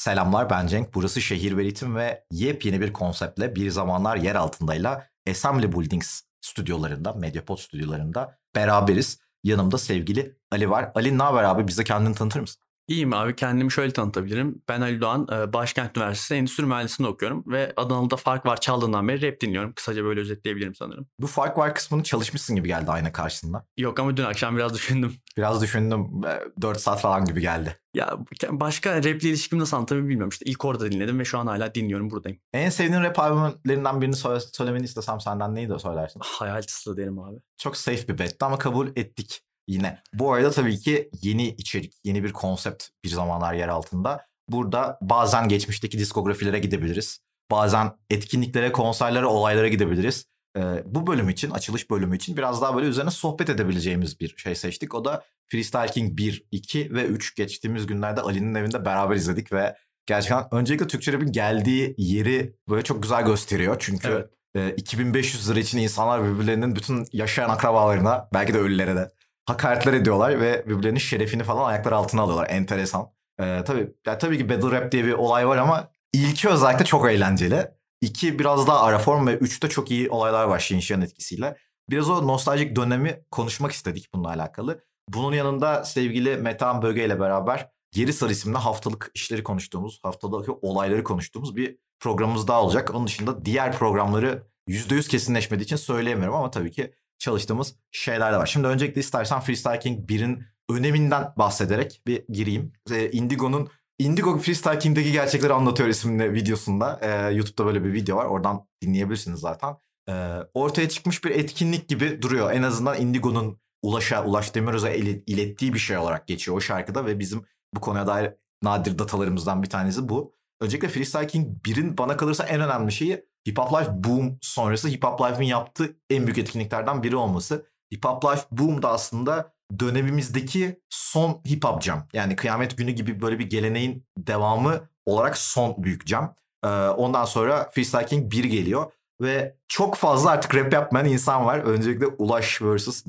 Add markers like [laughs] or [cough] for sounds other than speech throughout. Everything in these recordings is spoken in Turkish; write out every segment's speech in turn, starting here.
Selamlar ben Cenk. Burası Şehir ve Ritim ve yepyeni bir konseptle bir zamanlar yer altındayla Assembly Buildings stüdyolarında, Mediapod stüdyolarında beraberiz. Yanımda sevgili Ali var. Ali ne haber abi? Bize kendini tanıtır mısın? İyiyim abi kendimi şöyle tanıtabilirim. Ben Ali Doğan, e, Başkent Üniversitesi Endüstri Mühendisliğinde okuyorum ve Adanalı'da fark var çaldığından beri rap dinliyorum. Kısaca böyle özetleyebilirim sanırım. Bu fark var kısmını çalışmışsın gibi geldi ayna karşısında. Yok ama dün akşam biraz düşündüm. Biraz düşündüm. 4 saat falan gibi geldi. Ya başka rap ile ilişkimi nasıl anlatabilirim bilmiyorum. İşte ilk orada dinledim ve şu an hala dinliyorum buradayım. En sevdiğin rap albümlerinden birini söyle, söylemeni istesem senden neydi o söylersin? Hayal tıslı derim abi. Çok safe bir betti ama kabul ettik yine. Bu arada tabii ki yeni içerik, yeni bir konsept bir zamanlar yer altında. Burada bazen geçmişteki diskografilere gidebiliriz. Bazen etkinliklere, konserlere, olaylara gidebiliriz. Ee, bu bölüm için, açılış bölümü için biraz daha böyle üzerine sohbet edebileceğimiz bir şey seçtik. O da Freestyle King 1, 2 ve 3 geçtiğimiz günlerde Ali'nin evinde beraber izledik ve gerçekten öncelikle Türkçe Rap'in geldiği yeri böyle çok güzel gösteriyor. Çünkü evet. e, 2500 lira için insanlar birbirlerinin bütün yaşayan akrabalarına, belki de ölülere de hakaretler ediyorlar ve birbirlerinin şerefini falan ayaklar altına alıyorlar. Enteresan. Ee, tabii, ya tabii ki battle rap diye bir olay var ama ilki özellikle çok eğlenceli. İki biraz daha ara form ve üçte çok iyi olaylar var Shinshiya'nın etkisiyle. Biraz o nostaljik dönemi konuşmak istedik bununla alakalı. Bunun yanında sevgili Metehan Böge ile beraber Geri Sarı isimli haftalık işleri konuştuğumuz, haftalık olayları konuştuğumuz bir programımız daha olacak. Onun dışında diğer programları %100 kesinleşmediği için söyleyemiyorum ama tabii ki çalıştığımız şeyler de var. Şimdi öncelikle istersen Freestyle King 1'in öneminden bahsederek bir gireyim. E, Indigo'nun Indigo Freestyle King'deki gerçekleri anlatıyor isimli videosunda. E, YouTube'da böyle bir video var. Oradan dinleyebilirsiniz zaten. E, ortaya çıkmış bir etkinlik gibi duruyor. En azından Indigo'nun Ulaş'a, Ulaş Demiröz'e ilettiği bir şey olarak geçiyor o şarkıda ve bizim bu konuya dair nadir datalarımızdan bir tanesi bu. Öncelikle Freestyle King 1'in bana kalırsa en önemli şeyi Hip Hop Life Boom sonrası Hip Hop Life'ın yaptığı en büyük etkinliklerden biri olması. Hip Hop Life Boom da aslında dönemimizdeki son hip hop jam. Yani kıyamet günü gibi böyle bir geleneğin devamı olarak son büyük jam. Ee, ondan sonra Freestyle King 1 geliyor. Ve çok fazla artık rap yapmayan insan var. Öncelikle Ulaş vs.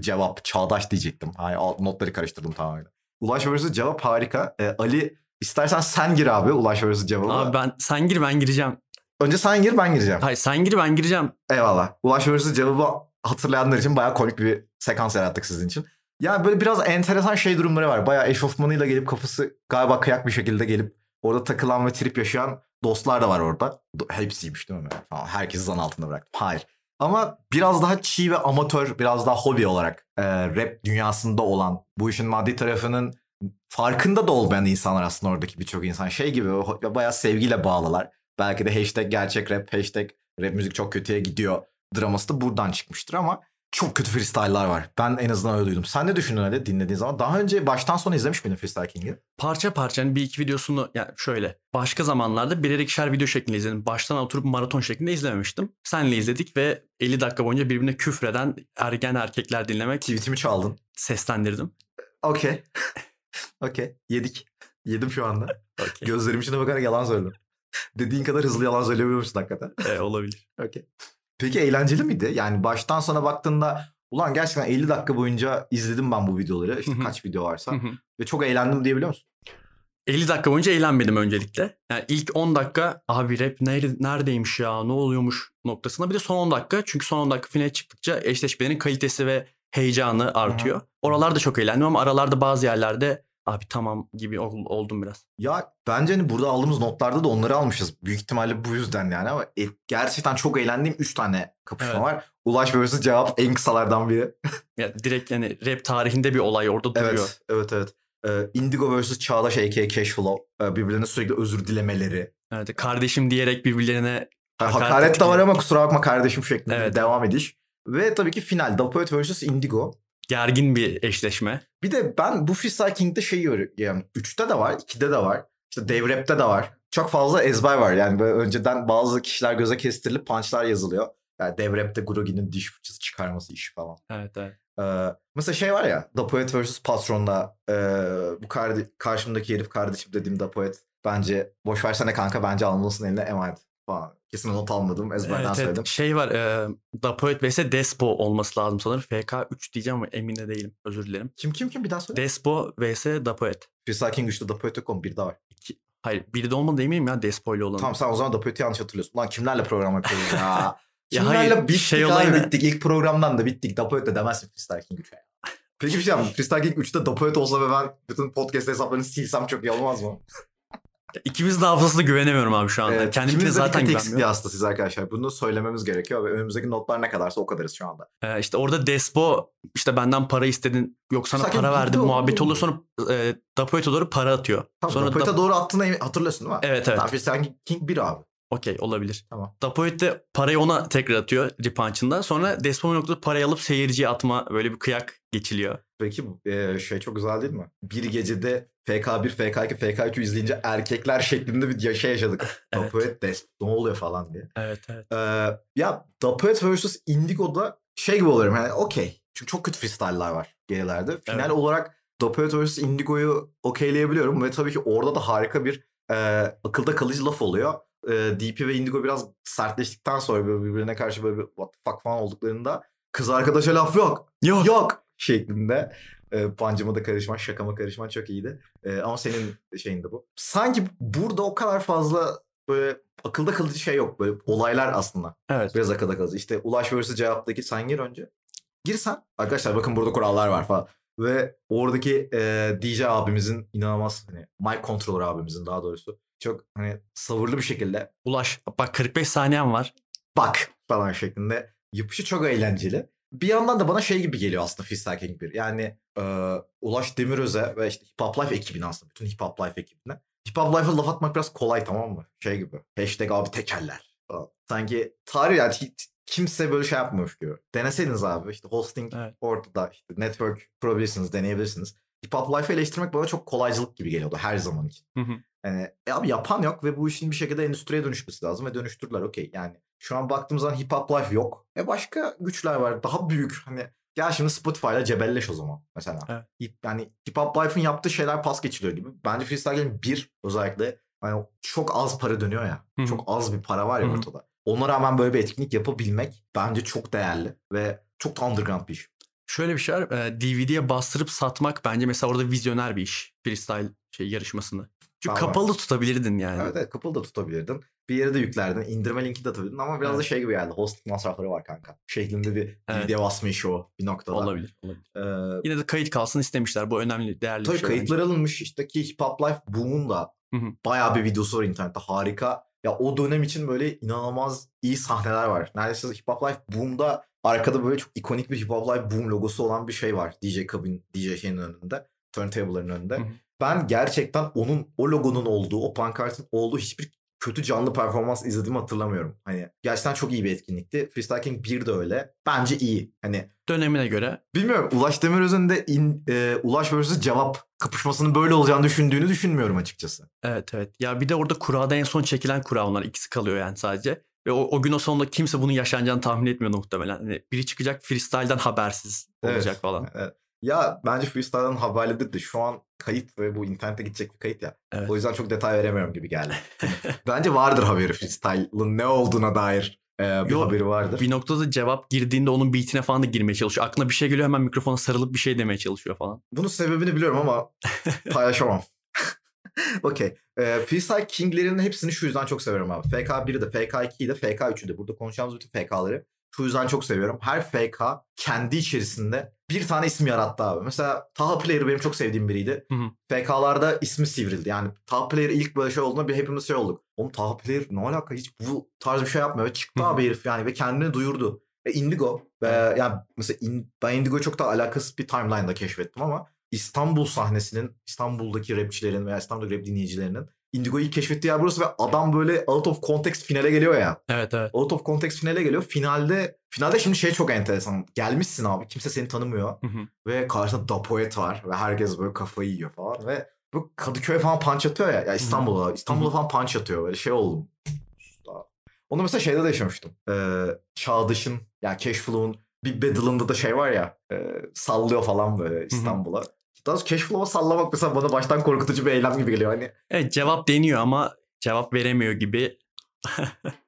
Cevap. Çağdaş diyecektim. Hayır, notları karıştırdım tamamen. Ulaş vs. Cevap harika. Ee, Ali istersen sen gir abi Ulaş vs. Cevap'a. Abi ben sen gir ben gireceğim. Önce sen gir ben gireceğim. Hayır sen gir ben gireceğim. Eyvallah. Ulaş vs. Cevabı hatırlayanlar için bayağı komik bir sekans yarattık sizin için. Yani böyle biraz enteresan şey durumları var. Bayağı eşofmanıyla gelip kafası galiba kıyak bir şekilde gelip orada takılan ve trip yaşayan dostlar da var orada. Hepsiymiş değil mi? Herkesi zan altında bıraktım. Hayır. Ama biraz daha çiğ ve amatör, biraz daha hobi olarak e, rap dünyasında olan bu işin maddi tarafının farkında da olmayan insanlar aslında oradaki birçok insan. Şey gibi bayağı sevgiyle bağlılar. Belki de hashtag gerçek rap, hashtag rap müzik çok kötüye gidiyor draması da buradan çıkmıştır ama çok kötü freestyle'lar var. Ben en azından öyle duydum. Sen ne düşündün öyle dinlediğin zaman? Daha önce baştan sona izlemiş miydin Freestyle King'i? Parça parça hani bir iki videosunu yani şöyle başka zamanlarda birer ikişer video şeklinde izledim. Baştan oturup maraton şeklinde izlememiştim. Senle izledik ve 50 dakika boyunca birbirine küfreden ergen erkekler dinlemek. Tweetimi çaldın. Seslendirdim. Okey. [laughs] Okey. Yedik. Yedim şu anda. [laughs] Okay. Gözlerim içine bakarak yalan söyledim. Dediğin kadar hızlı yalan söyleyebiliyor musun hakikaten? Evet olabilir. Okey. Peki eğlenceli miydi? Yani baştan sona baktığında ulan gerçekten 50 dakika boyunca izledim ben bu videoları. İşte kaç video varsa. ve çok eğlendim diyebiliyor musun? 50 dakika boyunca eğlenmedim öncelikle. Yani ilk 10 dakika abi rap neredeymiş ya ne oluyormuş noktasında. Bir de son 10 dakika çünkü son 10 dakika finale çıktıkça eşleşmelerin kalitesi ve heyecanı artıyor. Oralarda çok eğlendim ama aralarda bazı yerlerde abi tamam gibi oldum biraz. Ya bence hani burada aldığımız notlarda da onları almışız. Büyük ihtimalle bu yüzden yani ama e, gerçekten çok eğlendiğim 3 tane kapışma evet. var. Ulaş vs cevap en kısalardan biri. ya direkt yani rap tarihinde bir olay orada duruyor. Evet, evet, evet. Ee, Indigo vs Çağdaş a.k.a. Cashflow. Ee, birbirlerine sürekli özür dilemeleri. Evet, kardeşim diyerek birbirlerine hakaret, hakaret de var ama kusura bakma kardeşim şeklinde evet. devam ediş. Ve tabii ki final Dapoet vs Indigo gergin bir eşleşme. Bir de ben bu Freestyle King'de şeyi görüyorum. 3'te de var, 2'de de var. İşte Dave Rap'te de var. Çok fazla ezber var. Yani böyle önceden bazı kişiler göze kestirilip punchlar yazılıyor. Yani Dave Rap'te Grogi'nin diş fırçası çıkarması işi falan. Evet evet. Ee, mesela şey var ya The Poet vs. Patron'da e, bu kardi, karşımdaki herif kardeşim dediğim The Poet bence boş versene kanka bence almalısın eline emanet falan. Kesin not almadım ezberden evet, söyledim. Evet. Şey var e, Da Poet vs Despo olması lazım sanırım. FK3 diyeceğim ama emin de değilim. Özür dilerim. Kim kim kim bir daha söyle. Despo vs Da Poet. Freestyle King 3'te Da Poet yok bir daha var. İki, Hayır biri de olmadı eminim ya Despo ile olan. Tamam sen o zaman da Poet'i yanlış hatırlıyorsun. Lan kimlerle program yapıyoruz ya? [laughs] Ya kimlerle hayır, bittik şey abi bittik. İlk programdan da bittik. Dapoet de demezsin Freestyle King 3'e. Peki bir şey yapayım. Freestyle King 3'te Dapoet olsa ve ben bütün podcast hesaplarını silsem çok iyi olmaz mı? İkimiz de hafızasına güvenemiyorum abi şu anda. Evet, de zaten dikkat eksikliği hastasıyız arkadaşlar. Bunu söylememiz gerekiyor ve önümüzdeki notlar ne kadarsa o kadarız şu anda. Ee, işte orada Despo işte benden para istedin yok sana Sakin para verdim muhabbet oluyor sonra e, Dapoet'e doğru para atıyor. Tamam, sonra Dapoet'e Da- doğru attığını hatırlıyorsun değil mi? Evet evet Tamam, Freestyle King 1 abi. okey olabilir. Tamam. Dapoet de parayı ona tekrar atıyor repunch'ında. Sonra Despo bir noktada parayı alıp seyirciye atma böyle bir kıyak geçiliyor. Peki e, şey çok güzel değil mi? Bir gecede FK1, FK2, FK3 izleyince erkekler şeklinde bir şey yaşadık. [laughs] Evet. Dapoet ne oluyor falan diye. Evet evet. Ee, ya Dapoet vs Indigo'da şey gibi oluyorum yani okey. Çünkü çok kötü freestyle'lar var gerilerde. Final Evet. olarak Dapoet vs Indigo'yu okeyleyebiliyorum ve tabii ki orada da harika bir e, akılda kalıcı laf oluyor. E, DP ve Indigo biraz sertleştikten sonra birbirine karşı böyle bir what the fuck falan olduklarında kız arkadaşa laf yok. Yok. Yok şeklinde. E, pancıma da karışman, şakama karışman çok iyiydi. E, ama senin şeyin de bu. Sanki burada o kadar fazla böyle akılda kalıcı şey yok. Böyle olaylar aslında. Evet. Biraz akılda kalıcı. İşte Ulaş vs cevaptaki sen gir önce. Gir sen. Arkadaşlar bakın burada kurallar var falan. Ve oradaki e, DJ abimizin inanılmaz hani mic controller abimizin daha doğrusu çok hani sabırlı bir şekilde Ulaş bak 45 saniyen var. bak falan şeklinde yapışı çok eğlenceli. Bir yandan da bana şey gibi geliyor aslında Freestyle King 1. Yani e, Ulaş Demiröz'e ve işte Hip Hop Life ekibine aslında. Bütün Hip Hop Life ekibine. Hip Hop Life'a laf atmak biraz kolay tamam mı? Şey gibi. Hashtag abi tekerler falan. Sanki tarih yani hiç kimse böyle şey yapmıyormuş gibi. Deneseydiniz abi işte hosting Evet. ortada işte network kurabilirsiniz, deneyebilirsiniz. Hip Hop Life'ı eleştirmek bana çok kolaycılık gibi geliyordu her zaman için. Hı hı. Yani e abi yapan yok ve bu işin bir şekilde endüstriye dönüşmesi lazım ve dönüştürdüler okey. Yani şu an baktığımız zaman hip hop life yok. E başka güçler var daha büyük hani gel şimdi Spotify'la cebelleş o zaman mesela. Evet. Hip, yani hip hop life'ın yaptığı şeyler pas geçiliyor gibi. Bence freestyle game bir özellikle hani çok az para dönüyor ya. Hı hı. Çok az bir para var ya Hı hı. ortada. Ona rağmen böyle bir etkinlik yapabilmek bence çok değerli ve çok da underground bir iş. Şöyle bir şey var. DVD'ye bastırıp satmak bence mesela orada vizyoner bir iş. Freestyle şey yarışmasını. Çünkü Tamam. kapalı tutabilirdin yani. Evet, evet kapalı da tutabilirdin. Bir yere de yüklerdin. indirme linki de atabilirdin ama biraz da Evet. şey gibi geldi. Hosting masrafları var kanka. Şeklinde bir Evet. video basma işi o bir noktada. Olabilir. olabilir. Ee, Yine de kayıt kalsın istemişler. Bu önemli, değerli tabii bir şey. bence. kayıtlar alınmış. İşte ki Hip Hop Life Boom'un da bayağı bir videosu var internette. Harika. Ya o dönem için böyle inanılmaz iyi sahneler var. Neredeyse Hip Hop Life Boom'da arkada böyle çok ikonik bir Hip Hop Life Boom logosu olan bir şey var. DJ kabin, DJ şeyin önünde. Turntable'ların önünde. Ben gerçekten onun o logonun olduğu, o pankartın olduğu hiçbir kötü canlı performans izlediğimi hatırlamıyorum. Hani gerçekten çok iyi bir etkinlikti. Freestyle King 1 de öyle. Bence iyi. Hani Dönemine göre bilmiyorum Ulaş Demiröz'ün de in, e, Ulaş vs cevap kapışmasının böyle olacağını düşündüğünü düşünmüyorum açıkçası. evet evet. Ya bir de orada kurada en son çekilen kura onlar. ikisi kalıyor yani sadece. Ve o, o gün o sonunda kimse bunun yaşanacağını tahmin etmiyor muhtemelen. Hani biri çıkacak freestyle'dan habersiz olacak Evet. falan. Evet. Ya bence freestyle'ın haberlidir de şu an kayıt ve bu internete gidecek bir kayıt ya. Evet. O yüzden çok detay veremiyorum gibi geldi. [laughs] bence vardır haberi freestyle'ın ne olduğuna dair e, bir Yo, haberi vardır. Bir noktada cevap girdiğinde onun beatine falan da girmeye çalışıyor. Aklına bir şey geliyor hemen mikrofona sarılıp bir şey demeye çalışıyor falan. Bunun sebebini biliyorum ama [laughs] paylaşamam. [laughs] Okey. Ee, Freestyle King'lerin hepsini şu yüzden çok seviyorum abi. FK1'i de, FK2'yi de, FK3'ü de. Burada konuşacağımız bütün FK'ları şu yüzden çok seviyorum. Her FK kendi içerisinde bir tane isim yarattı abi. Mesela Taha Player benim çok sevdiğim biriydi. Hı hı. FK'larda ismi sivrildi. Yani Taha Player ilk böyle şey olduğunda bir hepimiz şey olduk. Oğlum Taha Player ne alaka hiç bu tarz bir şey yapmıyor. Çıktı Hı hı. abi herif yani ve kendini duyurdu. Ve Indigo ve yani mesela in- ben Indigo'yu çok da alakasız bir timeline'da keşfettim ama İstanbul sahnesinin, İstanbul'daki rapçilerin veya İstanbul rap dinleyicilerinin Indigo'yu keşfettiği yer burası ve adam böyle out of context finale geliyor ya. Evet evet. Out of context finale geliyor. Finalde finalde şimdi şey çok enteresan. Gelmişsin abi. Kimse seni tanımıyor. Hı hı. Ve karşında Da Poet var. Ve herkes böyle kafayı yiyor falan. Ve bu Kadıköy falan punch atıyor ya. ya İstanbul'a. İstanbul'a falan punch atıyor. Böyle şey oldum. Onu mesela şeyde de yaşamıştım. Ee, Çağdaş'ın yani Cashflow'un bir Battle'ında da şey var ya. e, sallıyor falan böyle İstanbul'a. Daha doğrusu Cashflow'a sallamak mesela bana baştan korkutucu bir eylem gibi geliyor. Hani Evet cevap deniyor ama cevap veremiyor gibi.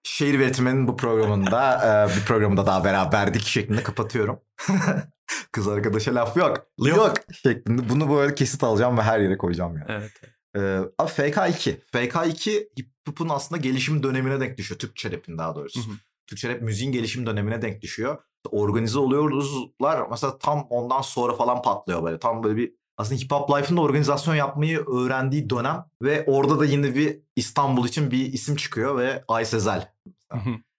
Şehir Üretimi'nin bu programında [laughs] e, bir programda daha beraberdik şeklinde kapatıyorum. [laughs] Kız arkadaşa laf yok. Yok. Yok. şeklinde. Bunu böyle kesit alacağım ve her yere koyacağım yani. Evet. Ee, abi FK2. FK2 hip hop'un aslında gelişim dönemine denk düşüyor. Türkçe rap'in daha doğrusu. Hı hı. Türkçe rap müziğin gelişim dönemine denk düşüyor. Organize oluyoruzlar mesela tam ondan sonra falan patlıyor böyle. Tam böyle bir aslında hip hop life'ın da organizasyon yapmayı öğrendiği dönem ve orada da yine bir İstanbul için bir isim çıkıyor ve Ay Sezel.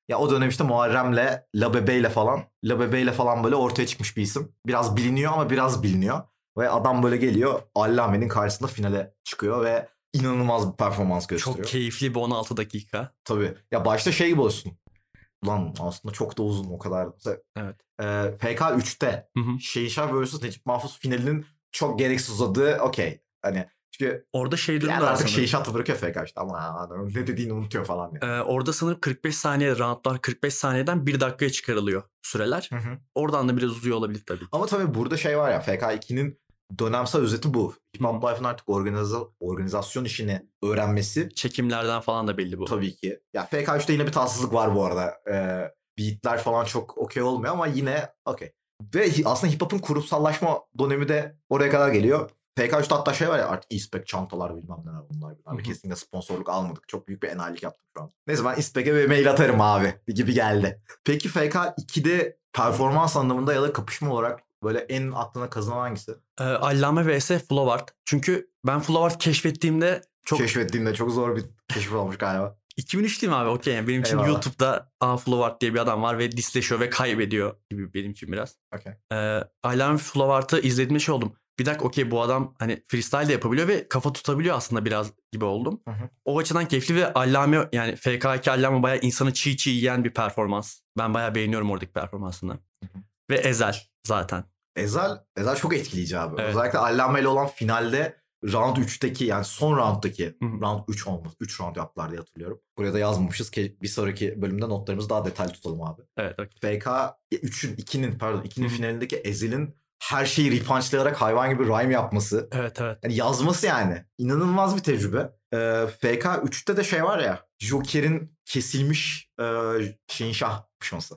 Ya o dönem işte Muharrem'le, La Bebe'yle falan, La Bebe'yle falan böyle ortaya çıkmış bir isim. Biraz biliniyor ama biraz biliniyor. Ve adam böyle geliyor Allame'nin karşısında finale çıkıyor ve inanılmaz bir performans gösteriyor. Çok keyifli bir 16 dakika. Tabii. Ya başta şey olsun. Ulan aslında çok da uzun o kadar. Evet. e, FK 3'te Hı hı. Şehinşah vs. Necip Mahfuz finalinin çok gereksiz uzadığı okey. Hani çünkü Orada şey da var artık sanırım. Şehinşah da bırakıyor FK işte ama ne dediğini unutuyor falan. Yani. Ee, orada sanırım 45 saniye roundlar 45 saniyeden 1 dakikaya çıkarılıyor süreler. Hı hı. Oradan da biraz uzuyor olabilir tabii. Ama tabii burada şey var ya FK2'nin dönemsel özeti bu. Hop Life'ın artık organiza- organizasyon işini öğrenmesi Çekimlerden falan da belli bu. tabii ki. Ya FK3'te yine bir tatsızlık var bu arada. Ee, beatler falan çok okey olmuyor ama yine okey. Ve aslında hip hop'un kurumsallaşma dönemi de oraya kadar geliyor. FK3'te hatta şey var ya artık e-spec çantalar bilmem neler bunlar. bunlar. Hı hı. Kesinlikle sponsorluk almadık. Çok büyük bir enayilik yaptım şu an. Neyse ben e-spec'e bir mail atarım abi gibi geldi. Peki FK2'de performans anlamında ya da kapışma olarak böyle en aklına kazınan hangisi? Ee, Allame vs Flowart. Çünkü ben Flowart keşfettiğimde çok Keşfettiğinde çok zor bir keşif olmuş galiba. 2003 değil mi abi? Okey yani benim için Eyvallah. YouTube'da A Flowart diye bir adam var ve disleşiyor ve kaybediyor gibi benim için biraz. Okey. Ee, Allame Flowart'ı izlediğimde şey oldum. Bir dakika okey bu adam hani freestyle de yapabiliyor ve kafa tutabiliyor aslında biraz gibi oldum. Hı hı. O açıdan keyifli ve Allame yani FK2 Allame bayağı insanı çiğ çiğ yiyen bir performans. Ben bayağı beğeniyorum oradaki performansını. Hı hı. Ve Ezel zaten. Ezel, Ezel çok etkileyici abi. Evet. Özellikle Allame ile olan finalde round 3'teki yani son rounddaki round 3 olmaz. 3 round yaptılar diye hatırlıyorum. Buraya da yazmamışız ki bir sonraki bölümde notlarımızı daha detaylı tutalım abi. Evet okey. FK 3'ün 2'nin pardon 2'nin Hı hı. finalindeki Ezel'in her şeyi repunchlayarak hayvan gibi rhyme yapması. Evet evet. Yani yazması yani. inanılmaz bir tecrübe. Ee, FK 3'te de şey var ya. Joker'in kesilmiş e, Şehinşah kapışması.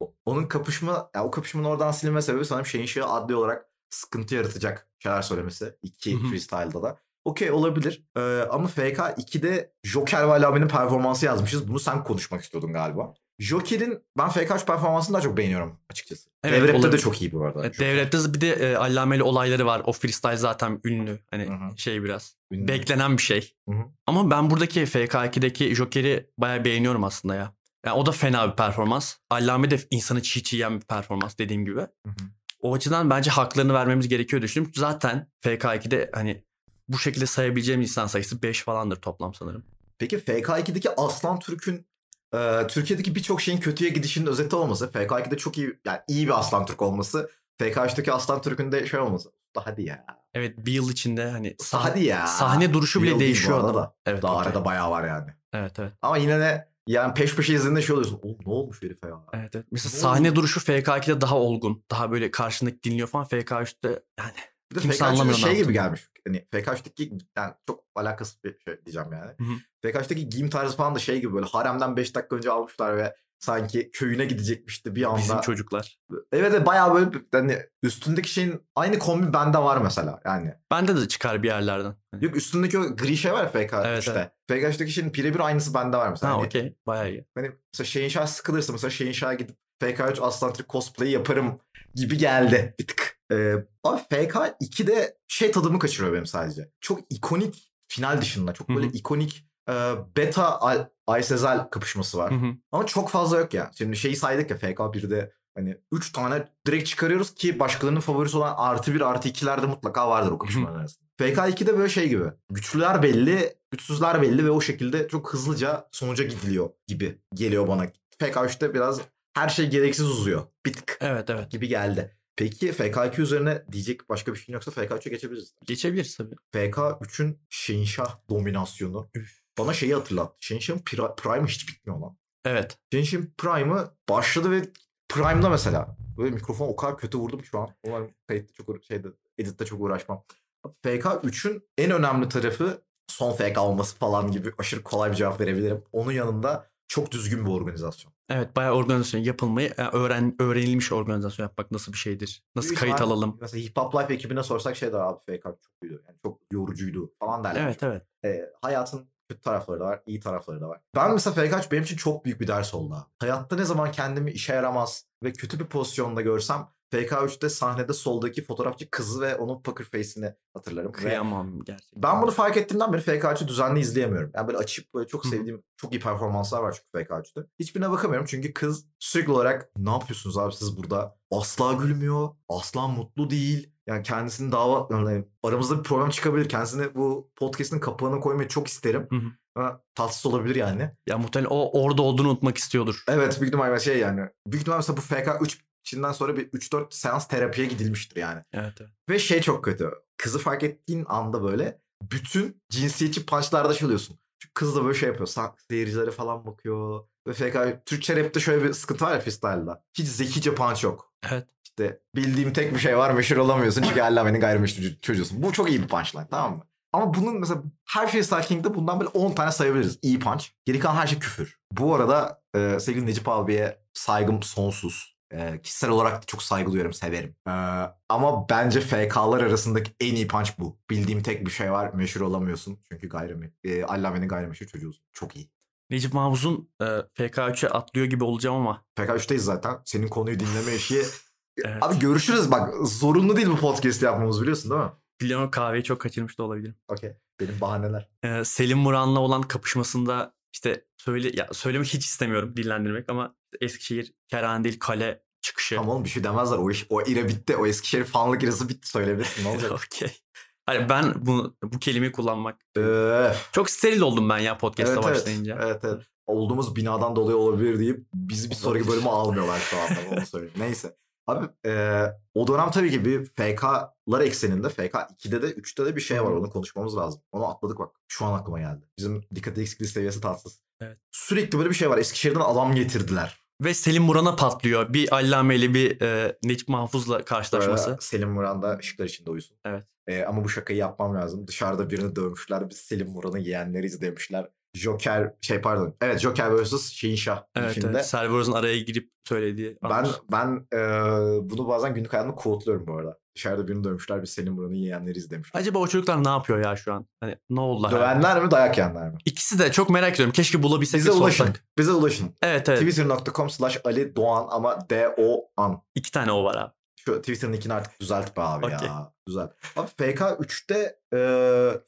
O- Onun kapışma, yani o kapışmanın oradan silinme sebebi sanırım Şehinşah'ı adli olarak sıkıntı yaratacak şeyler söylemesi. iki freestyle'da da. Okey olabilir. Ee, ama FK 2'de Joker ve Alame'nin performansı yazmışız. Bunu sen konuşmak istiyordun galiba. Joker'in ben FK 3 performansını daha çok beğeniyorum açıkçası. Evet, Devrep'te de olabilir. çok iyi bu arada. Evet. Devlet'te bir de e, allameli olayları var. O freestyle zaten ünlü. Hani Hı hı. şey biraz. Ünlü. Beklenen bir şey. Hı hı. Ama ben buradaki FK2'deki Joker'i bayağı beğeniyorum aslında ya. Yani o da fena bir performans. Allame de insanı çiğ çiğ yiyen bir performans dediğim gibi. Hı hı. O açıdan bence haklarını vermemiz gerekiyor düşünüyorum. Zaten FK2'de hani bu şekilde sayabileceğim insan sayısı 5 falandır toplam sanırım. Peki FK2'deki Aslan Türk'ün e, Türkiye'deki birçok şeyin kötüye gidişinin özeti olması, FK2'de çok iyi yani iyi bir Aslan Türk olması, FK3'teki Aslan Türk'ün de şey olması. Hadi ya. Evet bir yıl içinde hani sah- hadi ya. sahne duruşu Bir bile değişiyor da. Evet, Daha okey. arada bayağı var yani. evet evet. Ama yine de yani peş peşe izlediğinde şey oluyorsun. Oğlum ne olmuş herife ya? Evet, evet. Mesela Ne sahne oldu? duruşu FK2'de daha olgun. Daha böyle karşındaki dinliyor falan. FK3'te yani Bir de Kimse FK3'te anlamıyor şey gibi gelmiş. Hani FK3'teki yani çok alakasız bir şey diyeceğim yani. Hı hı. FK3'teki giyim tarzı falan da şey gibi böyle haremden 5 dakika önce almışlar ve sanki köyüne gidecekmişti bir anda. bizim çocuklar. Evet evet bayağı böyle hani üstündeki şeyin aynı kombi bende var mesela yani. Bende de çıkar bir yerlerden. Hani- Yok üstündeki o gri şey var FK Evet, işte. FK3'teki şeyin birebir aynısı bende var mesela. Ha Hani, okey. Bayağı iyi. hani mesela Şehinşah sıkılırsa mesela Şehinşah'a gidip FK3 Aslan Türk cosplay'i yaparım gibi geldi bir tık. Ee, abi FK2'de şey tadımı kaçırıyor benim sadece. Çok ikonik final dışında çok böyle Hı hı. ikonik e, beta Al- Ay Sezel kapışması var. Hı hı. Ama çok fazla yok ya. Şimdi şeyi saydık ya FK1'de hani 3 tane direkt çıkarıyoruz ki başkalarının favorisi olan artı 1 artı 2'ler de mutlaka vardır o kapışmaların arasında. FK2'de böyle şey gibi. Güçlüler belli, güçsüzler belli ve o şekilde çok hızlıca sonuca gidiliyor gibi geliyor bana. FK3'te biraz her şey gereksiz uzuyor. Bir tık Evet evet. gibi geldi. Peki FK2 üzerine diyecek başka bir şey yoksa FK3'e geçebiliriz. Geçebiliriz tabii. FK3'ün Şinşah dominasyonu. Bana şeyi hatırlat. Şinşah'ın pri- Prime'ı hiç bitmiyor lan. Evet. Genshin Prime'ı başladı ve Prime'da mesela böyle mikrofon o kadar kötü vurdum şu an. Umarım kayıtta çok şeyde editte çok uğraşmam. FK3'ün en önemli tarafı son FK olması falan gibi aşırı kolay bir cevap verebilirim. Onun yanında çok düzgün bir organizasyon. Evet bayağı organizasyon yapılmayı yani öğren öğrenilmiş organizasyon yapmak nasıl bir şeydir? Nasıl Büyük kayıt alalım? Mesela Hip Hop Life ekibine sorsak şey der abi FK çok iyiydi. Yani çok yorucuydu falan derler. Evet evet. Ee, hayatın kötü tarafları da var, iyi tarafları da var. Ben mesela FK3 benim için çok büyük bir ders oldu. Hayatta ne zaman kendimi işe yaramaz ve kötü bir pozisyonda görsem FK3'te sahnede soldaki fotoğrafçı kızı ve onun poker face'ini hatırlarım. Ve Kıyamam gerçekten. ben bunu fark ettiğimden beri FK3'ü düzenli izleyemiyorum. Yani böyle açıp böyle çok sevdiğim çok iyi performanslar var çünkü FK3'te. Hiçbirine bakamıyorum çünkü kız sürekli olarak ne yapıyorsunuz abi siz burada? Asla gülmüyor, asla mutlu değil. Yani kendisini dava, yani aramızda bir problem çıkabilir. Kendisini bu podcast'in kapağına koymayı çok isterim. Hı hı. Ama tatsız olabilir yani. Ya muhtemelen o orada olduğunu unutmak istiyordur. Evet büyük ihtimalle şey yani. Büyük ihtimalle mesela bu FK3 içinden sonra bir 3-4 seans terapiye gidilmiştir yani. Evet evet. Ve şey çok kötü. Kızı fark ettiğin anda böyle bütün cinsiyetçi punchlarda çalıyorsun. Çünkü kız da böyle şey yapıyor. Seyircilere falan bakıyor. Ve FK Türkçe rapte şöyle bir sıkıntı var ya freestyle'da. Hiç zekice punch yok. Evet. İşte bildiğim tek bir şey var meşhur olamıyorsun çünkü Allah beni gayrimeşru çocuğusun. Bu çok iyi bir punchline tamam mı? Ama bunun mesela her Freestyle King'de bundan böyle 10 tane sayabiliriz. İyi punch. Geri kalan her şey küfür. Bu arada e, sevgili Necip abiye saygım sonsuz. E, kişisel olarak da çok saygı duyuyorum, severim. E, ama bence FK'lar arasındaki en iyi punch bu. Bildiğim tek bir şey var, meşhur olamıyorsun. Çünkü gayrimi, e, Allame'nin gayrimeşhur çocuğusun. Çok iyi. Necip Mahfuz'un e, FK3'e atlıyor gibi olacağım ama. PK3'teyiz zaten. Senin konuyu dinleme işi. [laughs] Evet. Abi görüşürüz bak. Zorunlu değil bu podcast yapmamız biliyorsun değil mi? Biliyorum kahveyi çok kaçırmış da olabilirim. Okey. Benim bahaneler. E, Selim Muran'la olan kapışmasında işte söyle ya söylemek hiç istemiyorum dillendirmek ama Eskişehir Kerane değil kale çıkışı. Tamam bir şey demezler. O iş, o ire bitti. O Eskişehir fanlık irası bitti. Söyleyebilirsin. Ne olacak? [laughs] Okey. Hani ben bunu bu kelimeyi kullanmak Öf. çok steril oldum ben ya podcast'a Evet, başlayınca. Evet evet. Olduğumuz binadan dolayı olabilir deyip bizi bir sonraki bölüme almıyorlar şu anda. Onu söyleyeyim. Neyse. Abi e, o dönem tabii ki bir FK'lar ekseninde FK2'de de 3'te de bir şey var. Onu konuşmamız lazım. Onu atladık bak. Şu an aklıma geldi. Bizim dikkat eksikliği seviyesi tatsız. Evet. Sürekli böyle bir şey var. Eskişehir'den adam getirdiler. Ve Selim Muran'a patlıyor. Bir Allame'li bir e, Necip Mahfuz'la karşılaşması. Böyle Selim Muran da ışıklar içinde uyusun. Evet. Ee, ama bu şakayı yapmam lazım. Dışarıda birini dövmüşler. Biz Selim Muran'ı yeğenleriyiz demişler. Joker şey pardon. Evet Joker vs. Şehinşah Evet, filmde. evet. Server'ın araya girip söylediği. Ben ben e, bunu bazen günlük hayatımda quote'luyorum bu arada. Dışarıda birini dövmüşler. Biz Selim Muran'ı yeğenleriyiz demişler. Acaba o çocuklar ne yapıyor ya şu an? Hani ne oldu? Dövenler mi dayak yiyenler mi? İkisi de çok merak ediyorum. Keşke bulabilsek Bize ulaşın. sorsak. Bize ulaşın. Evet evet. Twitter.com slash Ali Doğan ama D-O-An. İki tane o var abi. Şu Twitter'ın ikini artık düzelt be abi Okey. ya. Düzelt. Abi FK3'te e,